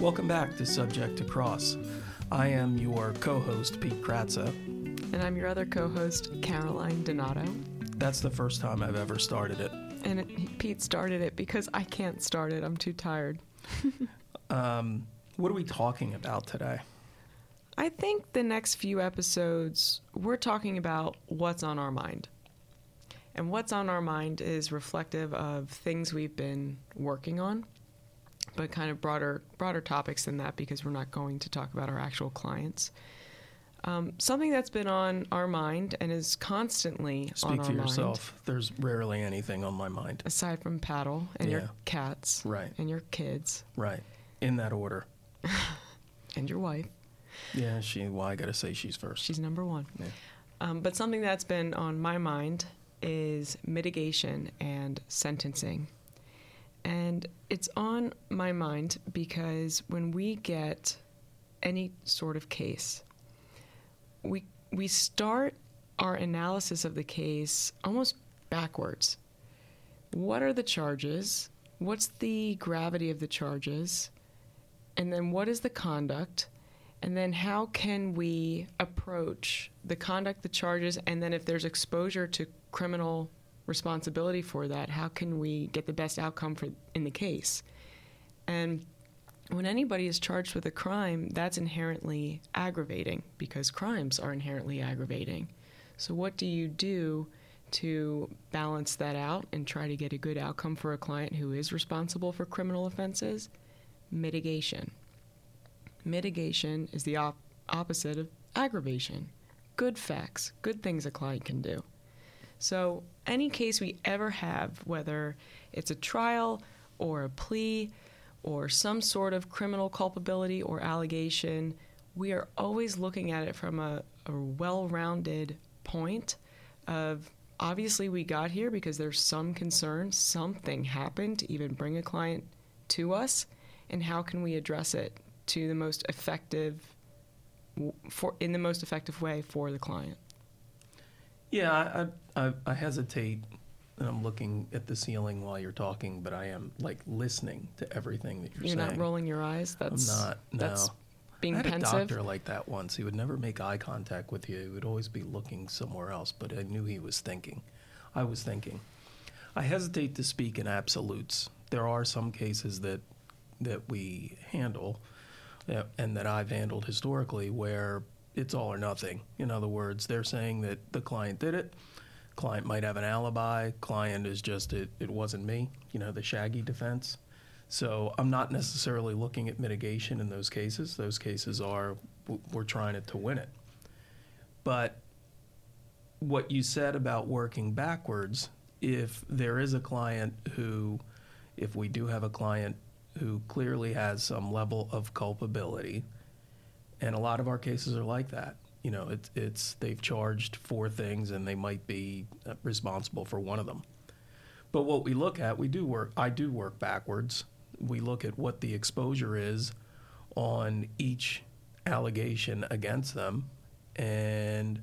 Welcome back to Subject to Cross. I am your co host, Pete Kratza. And I'm your other co host, Caroline Donato. That's the first time I've ever started it. And it, Pete started it because I can't start it. I'm too tired. um, what are we talking about today? I think the next few episodes, we're talking about what's on our mind. And what's on our mind is reflective of things we've been working on, but kind of broader broader topics than that because we're not going to talk about our actual clients. Um, something that's been on our mind and is constantly Speak on our for yourself. mind. There's rarely anything on my mind. Aside from paddle and Yeah. your cats, Right. and your kids, Right. In that order. and your wife. Yeah, she. Well, I gotta say she's first. She's number one. Yeah. Um, but something that's been on my mind is mitigation and sentencing. And it's on my mind because when we get any sort of case, we we start our analysis of the case almost backwards. What are the charges? What's the gravity of the charges? And then what is the conduct? And then how can we approach the conduct, the charges, and then if there's exposure to criminal responsibility for that, how can we get the best outcome for in the case? And when anybody is charged with a crime, that's inherently aggravating because crimes are inherently aggravating. So what do you do to balance that out and try to get a good outcome for a client who is responsible for criminal offenses? Mitigation. Mitigation is the op- opposite of aggravation. Good facts, good things a client can do. So, any case we ever have, whether it's a trial or a plea or some sort of criminal culpability or allegation, we are always looking at it from a, a well rounded point of obviously we got here because there's some concern, something happened to even bring a client to us, and how can we address it to the most effective for in the most effective way for the client. Yeah, I, I, I hesitate. And I'm looking at the ceiling while you're talking, but I am like listening to everything that you're, saying. You're not rolling your eyes. That's I'm not. No. That's being I had pensive. a doctor like that once. He would never make eye contact with you. He would always be looking somewhere else, but I knew he was thinking. I was thinking. I hesitate to speak in absolutes. There are some cases that that we handle uh, and that I've handled historically where it's all or nothing. In other words, they're saying that the client did it. Client might have an alibi. Client is just it, it wasn't me. You know, the shaggy defense. So I'm not necessarily looking at mitigation in those cases. Those cases are we're trying it to win it. But what you said about working backwards, if there is a client who, if we do have a client who clearly has some level of culpability, and a lot of our cases are like that. You know, it's it's they've charged four things and they might be uh, responsible for one of them. But what we look at, we do work. I do work backwards. We look at what the exposure is on each allegation against them, and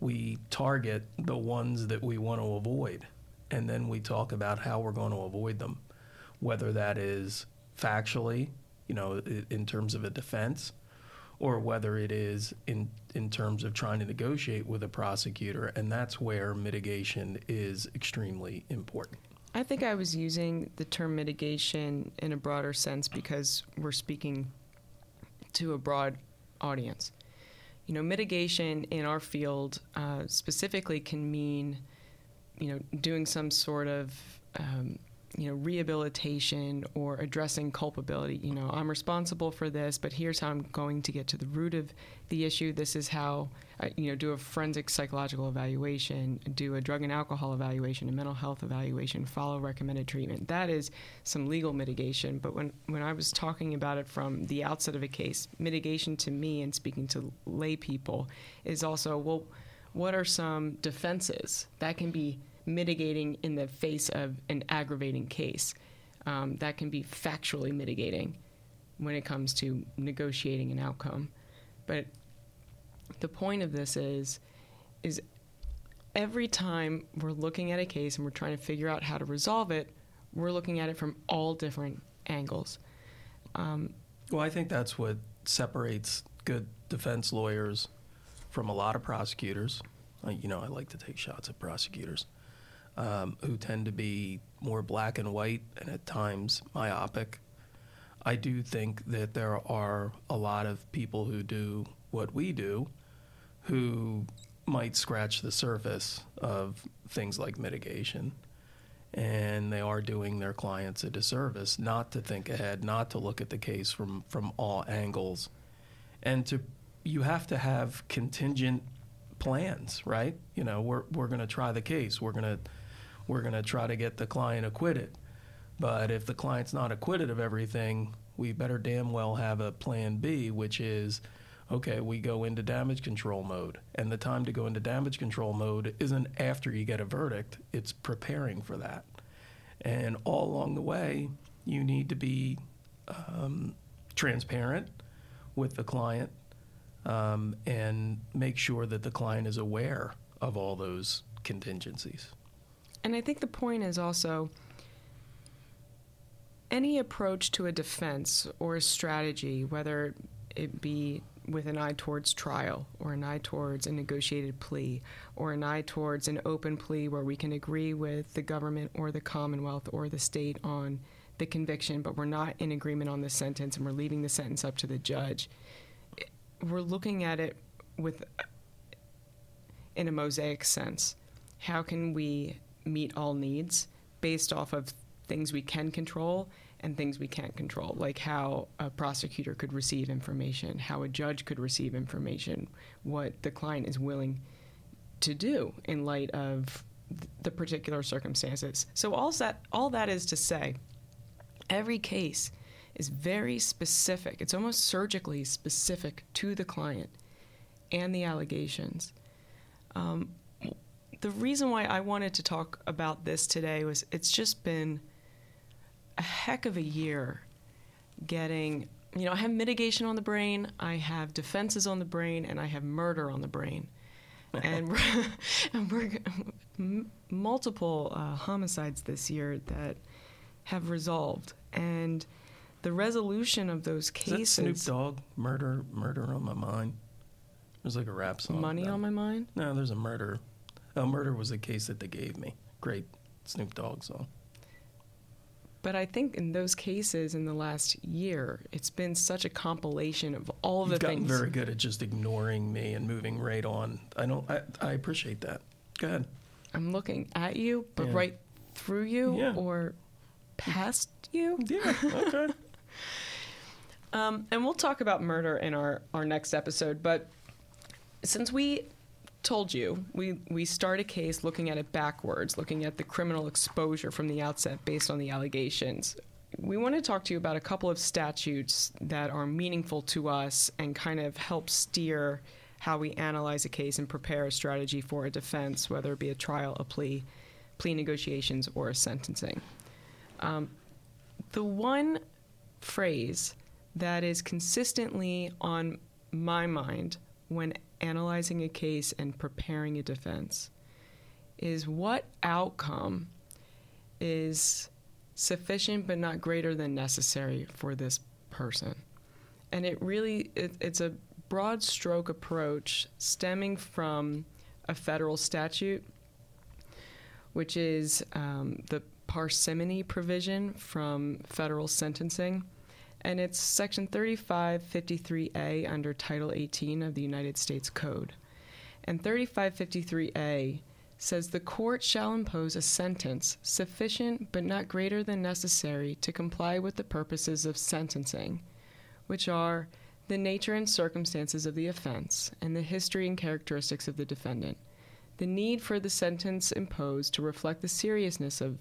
we target the ones that we want to avoid, and then we talk about how we're going to avoid them, whether that is factually, you know, in terms of a defense, or whether it is in in terms of trying to negotiate with a prosecutor, and that's where mitigation is extremely important. I think I was using the term mitigation in a broader sense because we're speaking to a broad audience. You know, mitigation in our field uh, specifically can mean, you know, doing some sort of, um, you know, rehabilitation or addressing culpability. You know, I'm responsible for this, but here's how I'm going to get to the root of the issue. This is how, you know, do a forensic psychological evaluation, do a drug and alcohol evaluation, a mental health evaluation, follow recommended treatment. That is some legal mitigation. But when, when I was talking about it from the outset of a case, mitigation to me and speaking to lay people is also, well, what are some defenses that can be mitigating in the face of an aggravating case? Um, that can be factually mitigating when it comes to negotiating an outcome. But the point of this is is every time we're looking at a case and we're trying to figure out how to resolve it, we're looking at it from all different angles. Um, Well, I think that's what separates good defense lawyers from a lot of prosecutors. You know, I like to take shots at prosecutors um, who tend to be more black and white and at times myopic. I do think that there are a lot of people who do what we do who might scratch the surface of things like mitigation. And they are doing their clients a disservice not to think ahead, not to look at the case from, from all angles. And to you have to have contingent plans, right? You know, we're, we're going to try the case. We're going to we're going to try to get the client acquitted. But if the client's not acquitted of everything, we better damn well have a plan B, which is okay, we go into damage control mode. And the time to go into damage control mode isn't after you get a verdict, it's preparing for that. And all along the way, you need to be um, transparent with the client um, and make sure that the client is aware of all those contingencies. And I think the point is also any approach to a defense or a strategy, whether it be with an eye towards trial or an eye towards a negotiated plea or an eye towards an open plea where we can agree with the government or the Commonwealth or the state on the conviction, but we're not in agreement on the sentence and we're leaving the sentence up to the judge. We're looking at it with in a mosaic sense. How can we meet all needs based off of things we can control and things we can't control, like how a prosecutor could receive information, how a judge could receive information, what the client is willing to do in light of the particular circumstances. So all that all that is to say, every case is very specific. It's almost surgically specific to the client and the allegations. Um, the reason why I wanted to talk about this today was it's just been a heck of a year getting, you know, I have mitigation on the brain, I have defenses on the brain, and I have murder on the brain. and we're, and we're m- multiple uh, homicides this year that have resolved. And the resolution of those cases. Snoop Dogg, murder, murder on my mind. There's like a rap song. Money on my mind. No, there's a murder Oh, Murder was a case that they gave me. Great Snoop Dogg song. But I think in those cases in the last year, it's been such a compilation of all You've the gotten things. very good at just ignoring me and moving right on. I don't. I, I appreciate that. Go ahead. I'm looking at you, but Yeah. right through you Yeah. or past you. Yeah. Okay. Um, and we'll talk about murder in our, our next episode. But since we told you, we, we start a case looking at it backwards, looking at the criminal exposure from the outset based on the allegations. We want to talk to you about a couple of statutes that are meaningful to us and kind of help steer how we analyze a case and prepare a strategy for a defense, whether it be a trial, a plea, plea negotiations, or a sentencing. Um, the one phrase that is consistently on my mind when analyzing a case and preparing a defense is what outcome is sufficient but not greater than necessary for this person. And it really it, it's a broad stroke approach stemming from a federal statute, which is um, the parsimony provision from federal sentencing. And it's Section 3553A under Title 18 of the United States Code. And 3553A says the court shall impose a sentence sufficient but not greater than necessary to comply with the purposes of sentencing, which are the nature and circumstances of the offense and the history and characteristics of the defendant, the need for the sentence imposed to reflect the seriousness of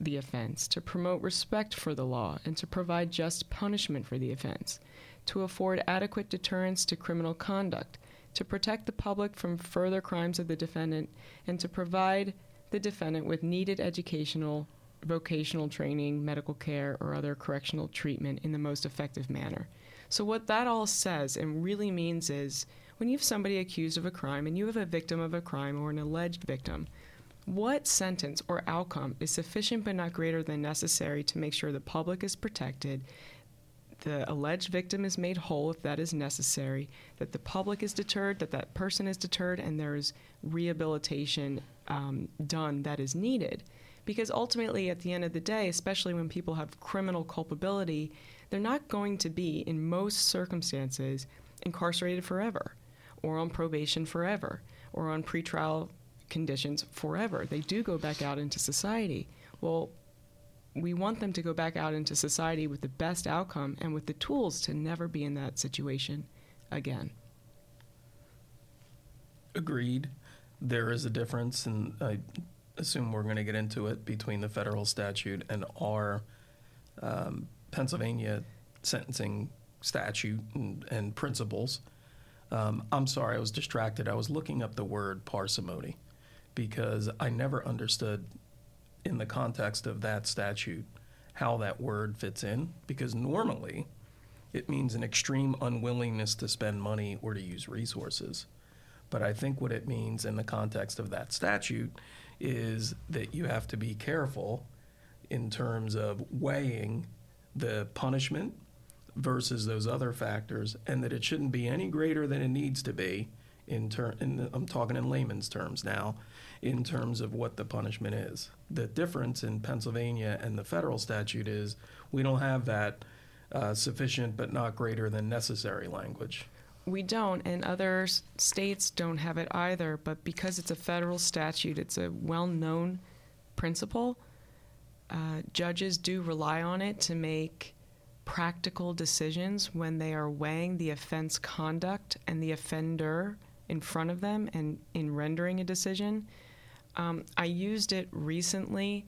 the offense, to promote respect for the law, and to provide just punishment for the offense, to afford adequate deterrence to criminal conduct, to protect the public from further crimes of the defendant, and to provide the defendant with needed educational, vocational training, medical care, or other correctional treatment in the most effective manner. So, what that all says and really means is when you have somebody accused of a crime and you have a victim of a crime or an alleged victim, what sentence or outcome is sufficient but not greater than necessary to make sure the public is protected, the alleged victim is made whole if that is necessary, that the public is deterred, that that person is deterred, and there is rehabilitation um, done that is needed. Because ultimately, at the end of the day, especially when people have criminal culpability, they're not going to be, in most circumstances, incarcerated forever, or on probation forever, or on pretrial conditions forever. They do go back out into society. Well, we want them to go back out into society with the best outcome and with the tools to never be in that situation again. Agreed. There is a difference, and I assume we're going to get into it between the federal statute and our um, Pennsylvania sentencing statute and, and principles. Um, I'm sorry, I was distracted. I was looking up the word parsimony because I never understood in the context of that statute how that word fits in because normally it means an extreme unwillingness to spend money or to use resources. But I think what it means in the context of that statute is that you have to be careful in terms of weighing the punishment versus those other factors, and that it shouldn't be any greater than it needs to be. In ter- in, I'm talking in layman's terms now, in terms of what the punishment is. The difference in Pennsylvania and the federal statute is we don't have that uh, sufficient but not greater than necessary language. We don't, and other states don't have it either. But because it's a federal statute, it's a well known principle. Uh, judges do rely on it to make practical decisions when they are weighing the offense conduct and the offender in front of them and in rendering a decision. Um, I used it recently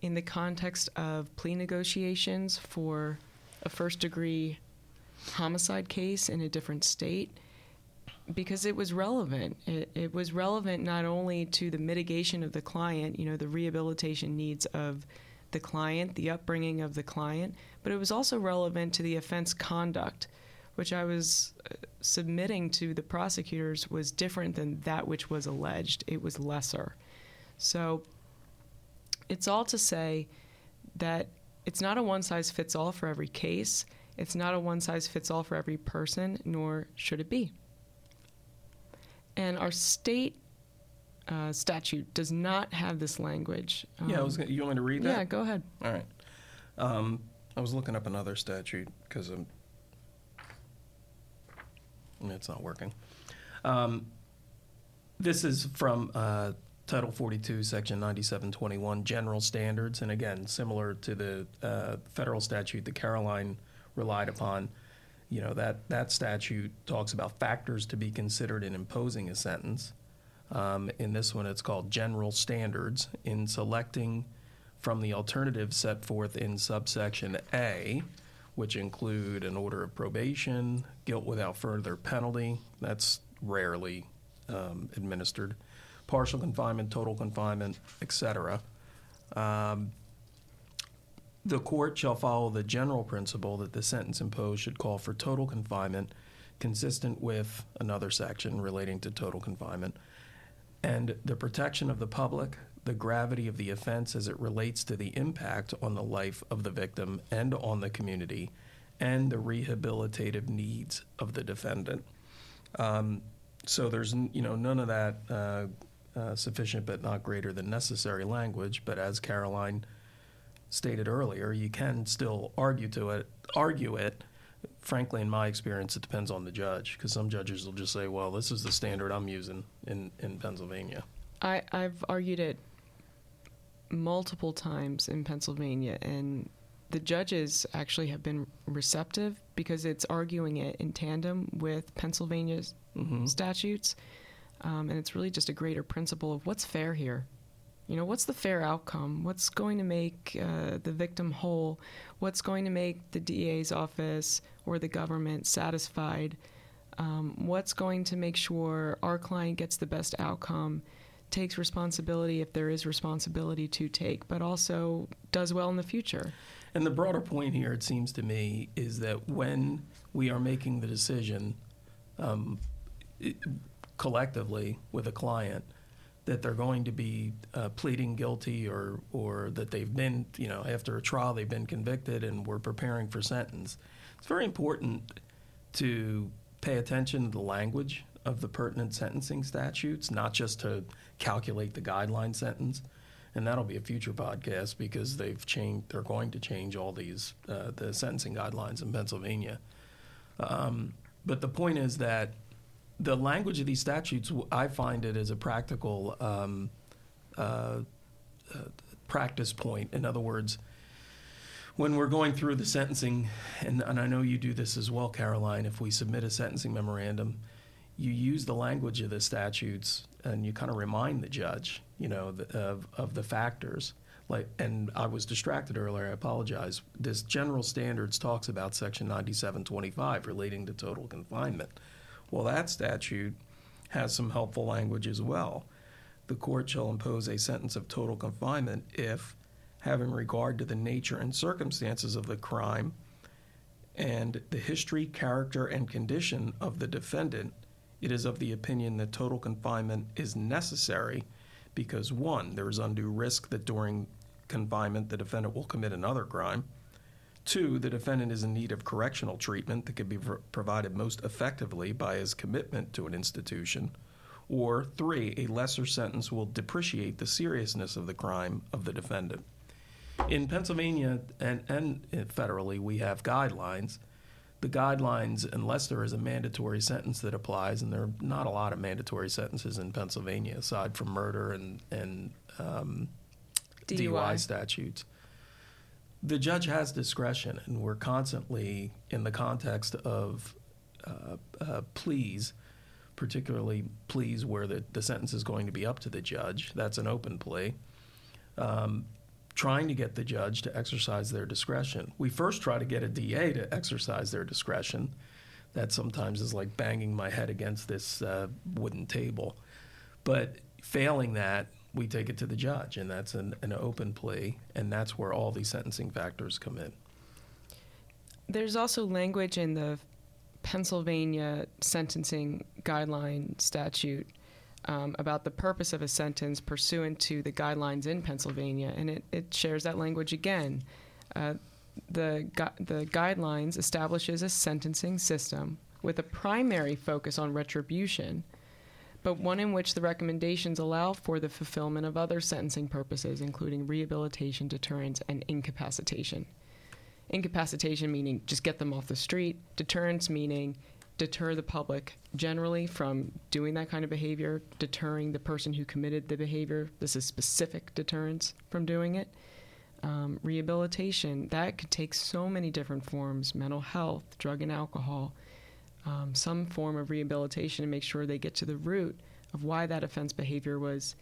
in the context of plea negotiations for a first degree homicide case in a different state because it was relevant. It, it, was relevant not only to the mitigation of the client, you know, the rehabilitation needs of the client, the upbringing of the client, but it was also relevant to the offense conduct, which I was uh, submitting to the prosecutors was different than that which was alleged. It was lesser. So it's all to say that it's not a one size fits all for every case. It's not a one size fits all for every person, nor should it be. And our state uh, statute does not have this language. Um, yeah, I was. Um, gonna, you want me to read that? Yeah, go ahead. All right. Um, I was looking up another statute because I'm. It's not working. Um, this is from uh, Title 42, Section 9721, general standards. And again, similar to the uh, federal statute that Caroline relied upon, you know, that, that statute talks about factors to be considered in imposing a sentence. Um, in this one, it's called general standards. In selecting from the alternatives set forth in subsection A, which include an order of probation, guilt without further penalty, that's rarely um, administered partial confinement, total confinement, etc. Um, the court shall follow the general principle that the sentence imposed should call for total confinement, consistent with another section relating to total confinement, and the protection of the public, the gravity of the offense as it relates to the impact on the life of the victim and on the community, and the rehabilitative needs of the defendant. Um, so there's you know none of that uh, uh, sufficient but not greater than necessary language. But as Caroline stated earlier, you can still argue to it, argue it. Frankly, in my experience, it depends on the judge because some judges will just say, "Well, this is the standard I'm using in in Pennsylvania." I, I've argued it multiple times in Pennsylvania, and the judges actually have been receptive because it's arguing it in tandem with Pennsylvania's mm-hmm. statutes. Um, and it's really just a greater principle of what's fair here. You know, what's the fair outcome? What's going to make uh, the victim whole? What's going to make the DA's office or the government satisfied? Um, what's going to make sure our client gets the best outcome, takes responsibility if there is responsibility to take, but also does well in the future? And the broader point here, it seems to me, is that when we are making the decision, um, it, collectively with a client that they're going to be uh, pleading guilty or or that they've been you know after a trial they've been convicted and we're preparing for sentence. It's very important to pay attention to the language of the pertinent sentencing statutes, not just to calculate the guideline sentence. And that'll be a future podcast because they've changed. They're going to change all these uh, the sentencing guidelines in Pennsylvania. Um, but the point is that the language of these statutes, I find it as a practical um, uh, uh, practice point. In other words, when we're going through the sentencing, and, and I know you do this as well, Caroline, if we submit a sentencing memorandum, you use the language of the statutes and you kind of remind the judge, you know, the, of, of the factors. Like, and I was distracted earlier. I apologize. This general standards talks about Section 9725 relating to total confinement. Well, that statute has some helpful language as well. The court shall impose a sentence of total confinement if, having regard to the nature and circumstances of the crime and the history, character, and condition of the defendant, it is of the opinion that total confinement is necessary because one, there is undue risk that during confinement the defendant will commit another crime. Two, the defendant is in need of correctional treatment that can be provided most effectively by his commitment to an institution. Or three, a lesser sentence will depreciate the seriousness of the crime of the defendant. In Pennsylvania and, and federally, we have guidelines the guidelines, unless there is a mandatory sentence that applies, and there are not a lot of mandatory sentences in Pennsylvania aside from murder and, and um, DUI. DUI statutes. The judge has discretion, and we're constantly in the context of uh, uh, pleas, particularly pleas where the, the sentence is going to be up to the judge. That's an open plea. Um, trying to get the judge to exercise their discretion. We first try to get a DA to exercise their discretion. That sometimes is like banging my head against this uh, wooden table. But failing that, we take it to the judge, and that's an, an open plea, and that's where all these sentencing factors come in. There's also language in the Pennsylvania sentencing guideline statute um, about the purpose of a sentence pursuant to the guidelines in Pennsylvania, and it, it shares that language again. Uh, the, gu- the guidelines establishes a sentencing system with a primary focus on retribution, but one in which the recommendations allow for the fulfillment of other sentencing purposes, including rehabilitation, deterrence, and incapacitation. Incapacitation meaning just get them off the street, deterrence meaning deter the public generally from doing that kind of behavior, deterring the person who committed the behavior. This is specific deterrence from doing it. Um, rehabilitation, that could take so many different forms mental health, drug and alcohol, um, some form of rehabilitation to make sure they get to the root of why that offense behavior was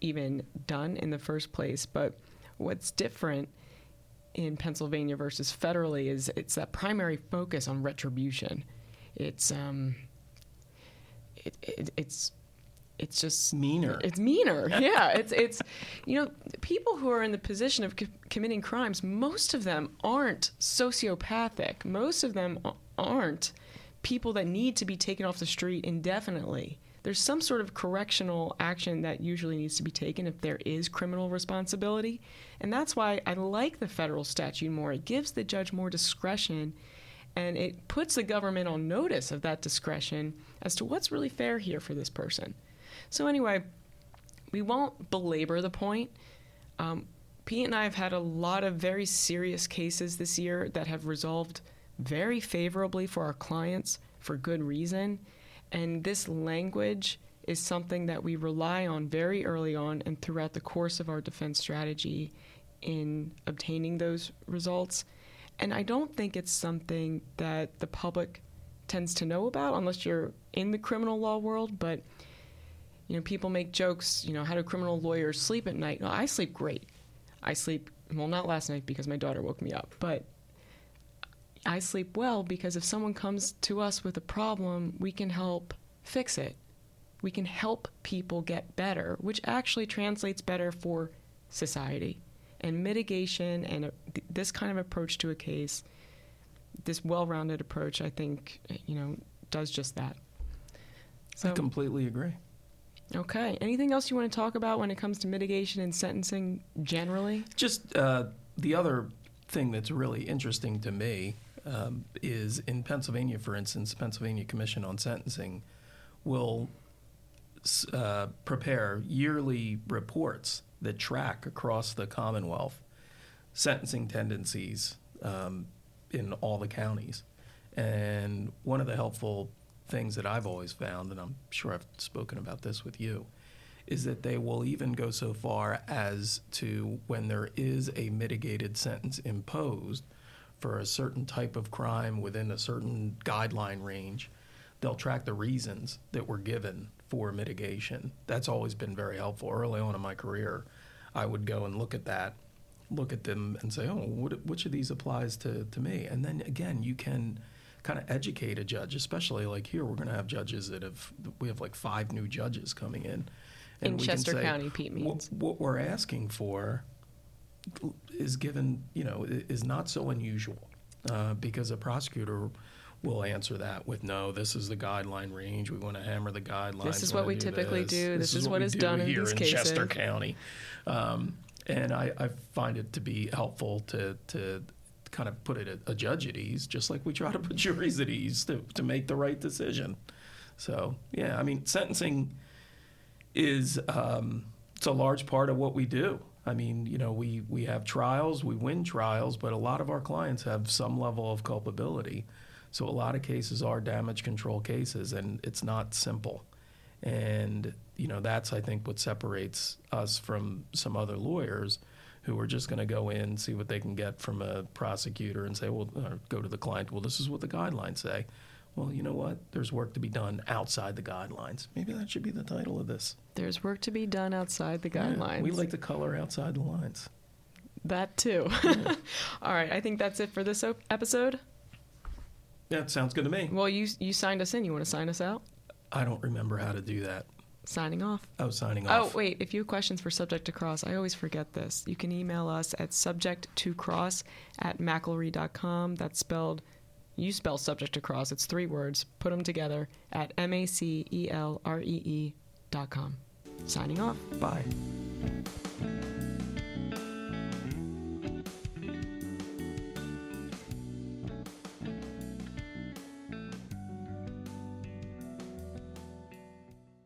even done in the first place. But what's different in Pennsylvania versus federally is it's that primary focus on retribution it's um, it, it, it's it's just meaner. It's meaner. yeah, it's it's you know people who are in the position of co- committing crimes. Most of them aren't sociopathic. Most of them aren't people that need to be taken off the street indefinitely. There's some sort of correctional action that usually needs to be taken if there is criminal responsibility. And that's why I like the federal statute more. It gives the judge more discretion and it puts the government on notice of that discretion as to what's really fair here for this person. So, anyway, we won't belabor the point. Um, Pete and I have had a lot of very serious cases this year that have resolved very favorably for our clients for good reason. And this language is something that we rely on very early on and throughout the course of our defense strategy in obtaining those results. And I don't think it's something that the public tends to know about unless you're in the criminal law world. But, you know, people make jokes, you know, how do criminal lawyers sleep at night? No, I sleep great. I sleep, well, not last night because my daughter woke me up, but I sleep well because if someone comes to us with a problem, we can help fix it. We can help people get better, which actually translates better for society and mitigation and a, this kind of approach to a case, this well-rounded approach, I think, you know, does just that. So, I completely agree. Okay. Anything else you want to talk about when it comes to mitigation and sentencing generally? Just uh, the other thing that's really interesting to me um, is in Pennsylvania, for instance, the Pennsylvania Commission on Sentencing will uh, prepare yearly reports that track across the Commonwealth sentencing tendencies um, in all the counties. And one of the helpful things that I've always found, and I'm sure I've spoken about this with you, is that they will even go so far as to when there is a mitigated sentence imposed for a certain type of crime within a certain guideline range, they'll track the reasons that were given for mitigation. That's always been very helpful. Early on in my career, I would go and look at that, look at them and say, oh, what, which of these applies to, to me? And then again, you can kind of educate a judge, especially like here, we're going to have judges that have, we have like five new judges coming in. In Chester say, County, Pete "What- means. What we're asking for is given, you know, is not so unusual uh, because a prosecutor will answer that with no, this is the guideline range. We want to hammer the guidelines. This is what we do typically this. do. This is what we is do done in here these in Chester cases." County. Um, and I, I find it to be helpful to, to kind of put it at a judge at ease, just like we try to put juries at ease to, to make the right decision. So, yeah, I mean, sentencing is um, it's a large part of what we do. I mean, you know, we, we have trials, we win trials, but a lot of our clients have some level of culpability. So a lot of cases are damage control cases, and it's not simple. And you know, that's I think what separates us from some other lawyers who are just going to go in, see what they can get from a prosecutor, and say, well, go to the client. Well, this is what the guidelines say. Well, you know what? There's work to be done outside the guidelines. Maybe that should be the title of this. There's work to be done outside the Yeah, guidelines. we like to color outside the lines. that too. All right. I think that's it for this episode. Yeah, it sounds good to me. Well, you you signed us in. You want to sign us out? I don't remember how to do that. Signing off. Oh, signing oh, off. Oh, wait. If you have questions for Subject to Cross, I always forget this. You can email us at subject to cross at macelree.com. That's spelled, you spell subject to cross. It's three words. Put them together at M A C E L R E E dot com. Signing off. Bye.